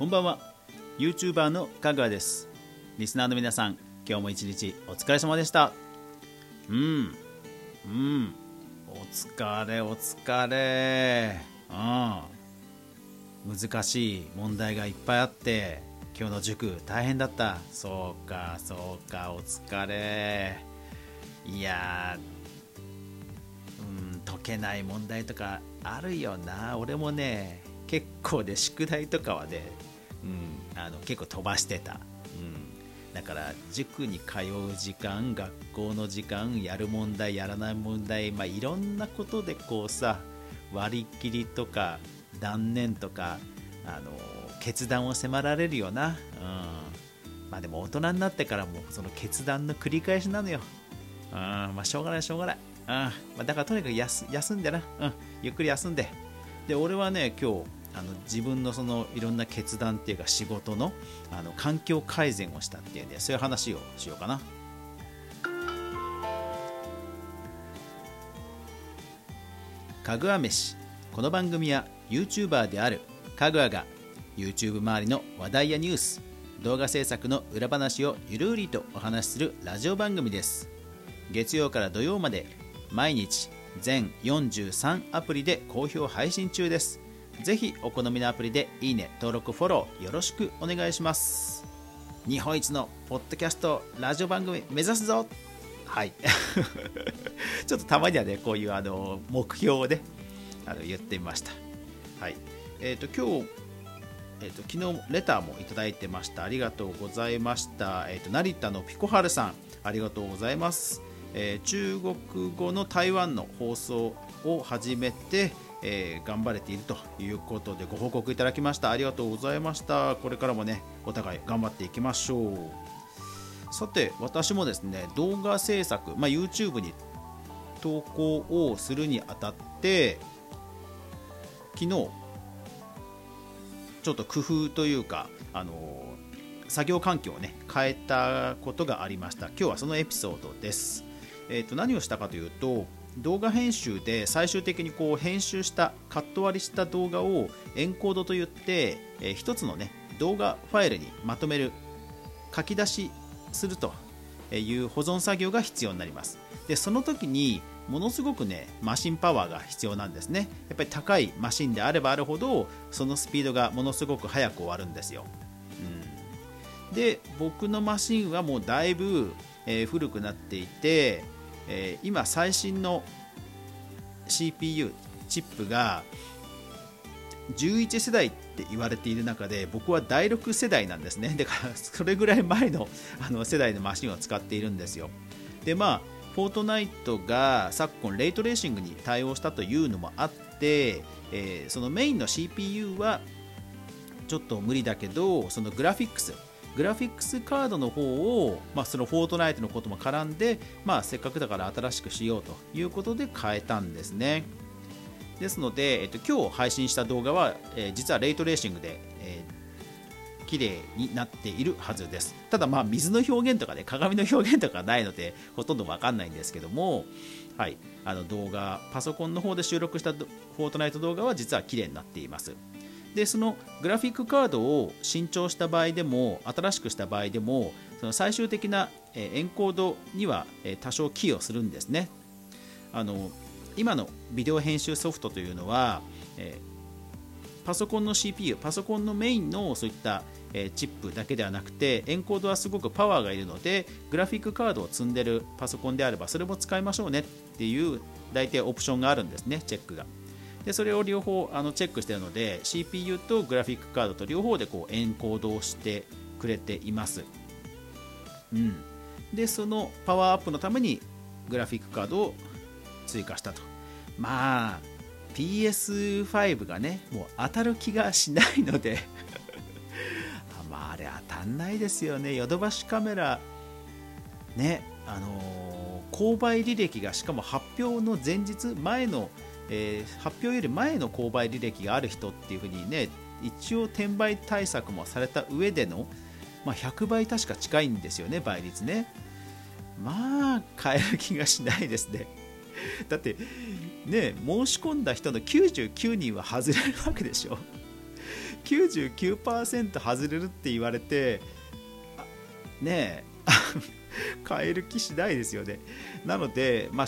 こんばんは。YouTuber のかぐわです。リスナーの皆さん今日も一日お疲れ様でした。うん。うん。お疲れお疲れ。うん。難しい問題がいっぱいあって今日の塾大変だった。そうかそうかお疲れ。いやうん解けない問題とかあるよな。俺もね結構で宿題とかはね、うん、あの結構飛ばしてた、うん、だから塾に通う時間学校の時間やる問題やらない問題、まあ、いろんなことでこうさ割り切りとか断念とかあの決断を迫られるよな、うん。まあ、でも大人になってからもその決断の繰り返しなのよ、うん。まあ、しょうがないしょうがない、うん。まあ、だからとにかく休休んでな、うん、ゆっくり休んで。で俺はね今日あの自分のそのいろんな決断っていうか仕事のあの環境改善をしたっていうんでそういう話をしようかな。かぐわ飯。この番組は YouTuber であるかぐわが YouTube 周りの話題やニュース動画制作の裏話をゆるりとお話しするラジオ番組です。月曜から土曜まで毎日全43アプリで好評配信中です。ぜひお好みのアプリでいいね登録フォローよろしくお願いします。日本一のポッドキャストラジオ番組目指すぞ。はい。ちょっとたまにはねこういうあの目標をねあの言ってみました。はい。えっ、ー、と今日えーと、昨日レターもいただいてました。ありがとうございました、えーと、成田のピコハルさんありがとうございます、えー、中国語の台湾の放送を始めて、えー、頑張れているということでご報告いただきました。ありがとうございました。これからもねお互い頑張っていきましょう。さて私もですね動画制作、まあ、YouTube に投稿をするにあたって昨日ちょっと工夫というかあの作業環境をね変えたことがありました。今日はそのエピソードです。えー、と何をしたかというと動画編集で最終的にこう編集したカット割りした動画をエンコードといって、えー、1つのね動画ファイルにまとめる書き出しするという保存作業が必要になります。でその時にものすごくねマシンパワーが必要なんですね。やっぱり高いマシンであればあるほどそのスピードがものすごく速く終わるんですよ、うん、で僕のマシンはもうだいぶ、えー、古くなっていてえー、今最新の CPU チップが11世代って言われている中で僕は第6世代なんですね。だからそれぐらい前のあの世代のマシンを使っているんですよ。でまあフォートナイトが昨今レイトレーシングに対応したというのもあって、えー、そのメインの CPU はちょっと無理だけどそのグラフィックスグラフィックスカードの方を、まあ、そのフォートナイトのことも絡んで、まあ、せっかくだから新しくしようということで変えたんですね。ですので、えっと、今日配信した動画は、えー、実はレイトレーシングで、えー、綺麗になっているはずです。ただまあ水の表現とかね鏡の表現とかないのでほとんどわかんないんですけどもはい、あの動画パソコンの方で収録したフォートナイト動画は実は綺麗になっています。でそのグラフィックカードを新調した場合でも新しくした場合でもその最終的なエンコードには多少寄与するんですね。あの今のビデオ編集ソフトというのは、えパソコンの CPU パソコンのメインのそういったチップだけではなくてエンコードはすごくパワーがいるのでグラフィックカードを積んでるパソコンであればそれも使いましょうねっていう大体オプションがあるんですねチェックが。でそれを両方あのチェックしているので CPU とグラフィックカードと両方でこうエンコードをしてくれています、うん、でそのパワーアップのためにグラフィックカードを追加したと。まあ PS5 がねもう当たる気がしないので。まああれ当たんないですよね。ヨドバシカメラねあのー、購買履歴がしかも発表の前日前のえー、発表より前の購買履歴がある人っていうふうにね一応転売対策もされた上での、まあ、100倍確か近いんですよね倍率ね。まあ買える気がしないですね。だってね申し込んだ人の99人は外れるわけでしょ。99%外れるって言われてねえ 変える気しないですよね。なので、まあ、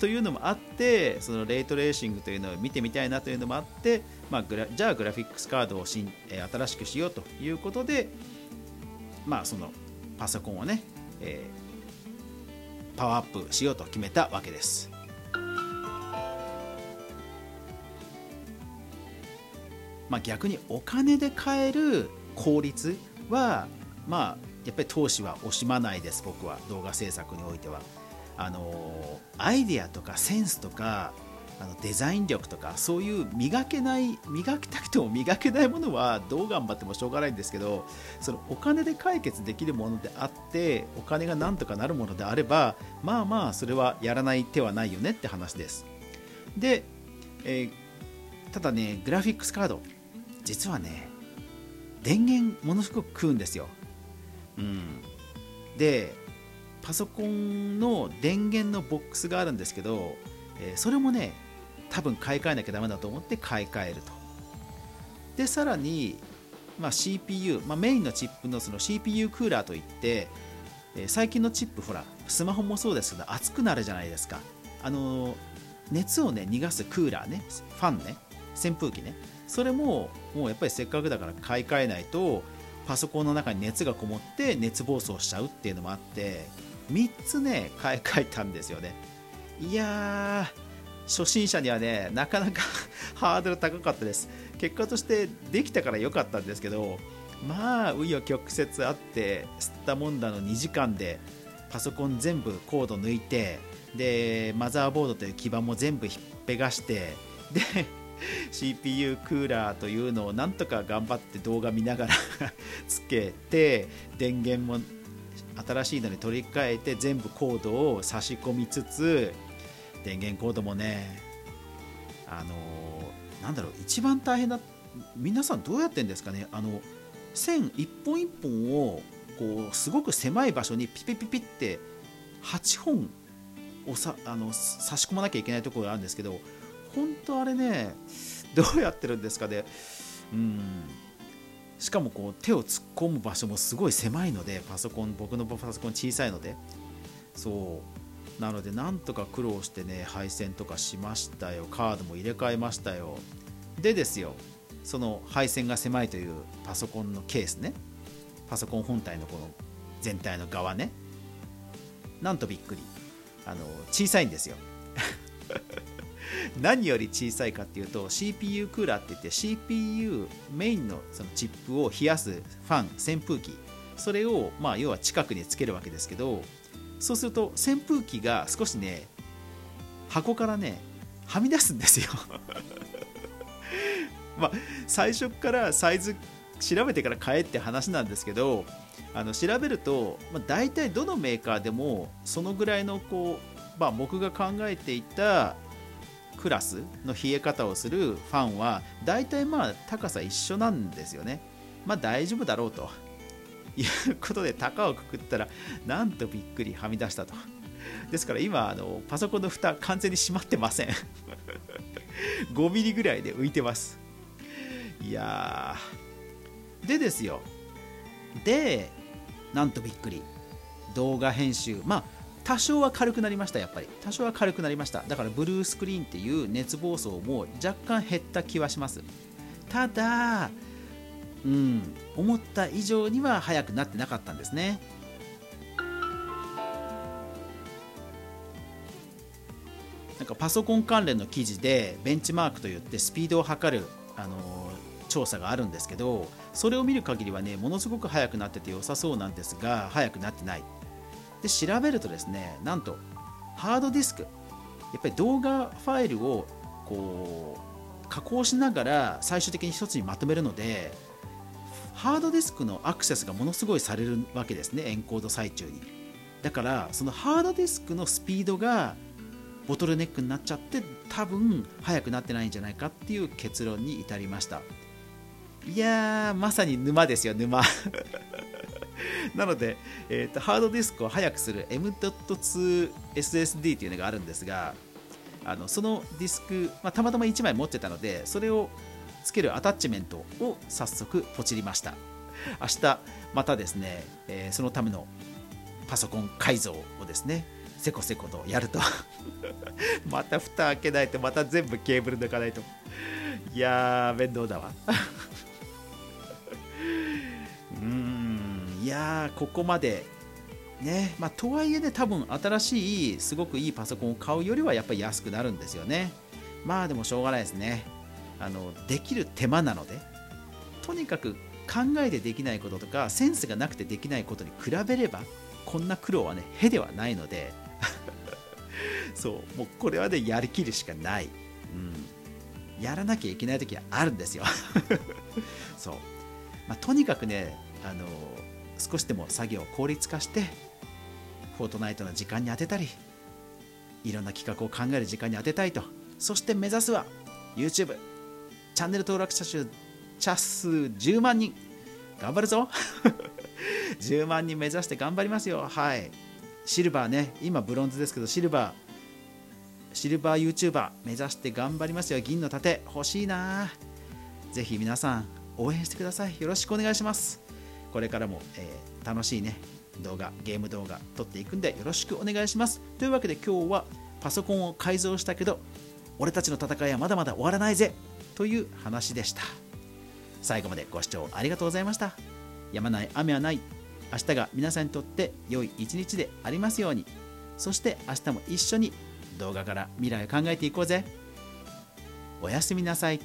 というのもあってそのレイトレーシングというのを見てみたいなというのもあって、まあ、じゃあグラフィックスカードを新、新しくしようということで、まあ、そのパソコンをね、えー、パワーアップしようと決めたわけです。まあ、逆にお金で買える効率は、まあ、やっぱり投資は惜しまないです、僕は動画制作においては。あのアイデアとかセンスとかあのデザイン力とかそういう磨けない磨きたくても磨けないものはどう頑張ってもしょうがないんですけどそのお金で解決できるものであってお金がなんとかなるものであればまあまあそれはやらない手はないよねって話です。で、えー、ただねグラフィックスカード実はね電源ものすごく食うんですよ、うん、でパソコンの電源のボックスがあるんですけど、え、それもね多分買い替えなきゃダメだと思って買い替えると。でさらに、まあ、CPU、まあ、メインのチップのその CPU クーラーといって、え、最近のチップほらスマホもそうですけど熱くなるじゃないですか。あの、熱をね逃がすクーラーねファンね扇風機ねそれももうやっぱりせっかくだから買い替えないとパソコンの中に熱がこもって熱暴走しちゃうっていうのもあって3つね買 い替えたんですよね。いや初心者にはねなかなか ハードル高かったです。結果としてできたから良かったんですけどまあ紆余曲折あって吸ったもんだの2時間でパソコン全部コード抜いてでマザーボードという基板も全部ひっぺがしてで CPU クーラーというのをなんとか頑張って動画見ながらつけて電源も新しいのに取り替えて全部コードを差し込みつつ電源コードもねあのなんだろう一番大変だ皆さんどうやってんですかねあの線一本一本をこうすごく狭い場所にピピピピって8本をさあの差し込まなきゃいけないところがあるんですけど本当あれねどうやってるんですかね。うん。しかもこう手を突っ込む場所もすごい狭いのでパソコン僕のパソコン小さいので。そう。なのでなんとか苦労してね配線とかしましたよ。カードも入れ替えましたよ。でですよ。その配線が狭いというパソコンのケースね。パソコン本体のこの全体の側ね。なんとびっくり。あの小さいんですよ。何より小さいかっていうと CPU クーラーって言って CPU メインのそのチップを冷やすファン扇風機。それをまあ要は近くにつけるわけですけどそうすると扇風機が少しね箱からねはみ出すんですよ。まあ最初からサイズ調べてから買えって話なんですけどあの調べると、まあ、大体どのメーカーでもそのぐらいのこう、まあ、僕が考えていたクラスの冷え方をするファンは大体まあ高さ一緒なんですよね。まあ大丈夫だろうと。いうことで高をくくったらなんとびっくりはみ出したと。ですから今あのパソコンの蓋完全に閉まってません。5ミリぐらいで浮いてます。いやでですよ。でなんとびっくり。動画編集。まあ多少は軽くなりましたやっぱり。多少は軽くなりました。だからブルースクリーンっていう熱暴走も若干減った気はします。ただうん思った以上には速くなってなかったんですね。なんかパソコン関連の記事でベンチマークといってスピードを測る、あの調査があるんですけどそれを見る限りはねものすごく速くなってて良さそうなんですが速くなってない。で調べるとですねなんとハードディスクやっぱり動画ファイルをこう加工しながら最終的に一つにまとめるのでハードディスクのアクセスがものすごいされるわけですねエンコード最中に。だからそのハードディスクのスピードがボトルネックになっちゃって多分速くなってないんじゃないかっていう結論に至りました。いやーまさに沼ですよ沼。なので、えーと、ハードディスクを速くする M.2SSD というのがあるんですがあのそのディスク、まあ、たまたま1枚持ってたのでそれをつけるアタッチメントを早速ポチりました。明日またですね、えー、そのためのパソコン改造をですねせこせことやると。また蓋開けないとまた全部ケーブル抜かないと。いやー面倒だわ。やーここまでね。まあ、とはいえね多分新しいすごくいいパソコンを買うよりはやっぱり安くなるんですよね。まあでもしょうがないですね。あのできる手間なのでとにかく考えてできないこととかセンスがなくてできないことに比べればこんな苦労はねへではないので。そうもうこれはねやりきるしかない、うん、やらなきゃいけない時はあるんですよ。そう、まあ、とにかくねあの少しでも作業を効率化してフォートナイトの時間に当てたりいろんな企画を考える時間に当てたいと。そして目指すは YouTube チャンネル登録者数者数10万人。頑張るぞ。10万人目指して頑張りますよ。はい。シルバーね。今ブロンズですけどシルバーシルバー YouTuber 目指して頑張りますよ。銀の盾。欲しいな。ぜひ皆さん応援してください。よろしくお願いします。これからも、えー、楽しいね動画ゲーム動画撮っていくんでよろしくお願いします。というわけで今日はパソコンを改造したけど俺たちの戦いはまだまだ終わらないぜという話でした。最後までご視聴ありがとうございました。やまない雨はない。明日が皆さんにとって良い一日でありますように。そして明日も一緒に動画から未来を考えていこうぜ。おやすみなさい。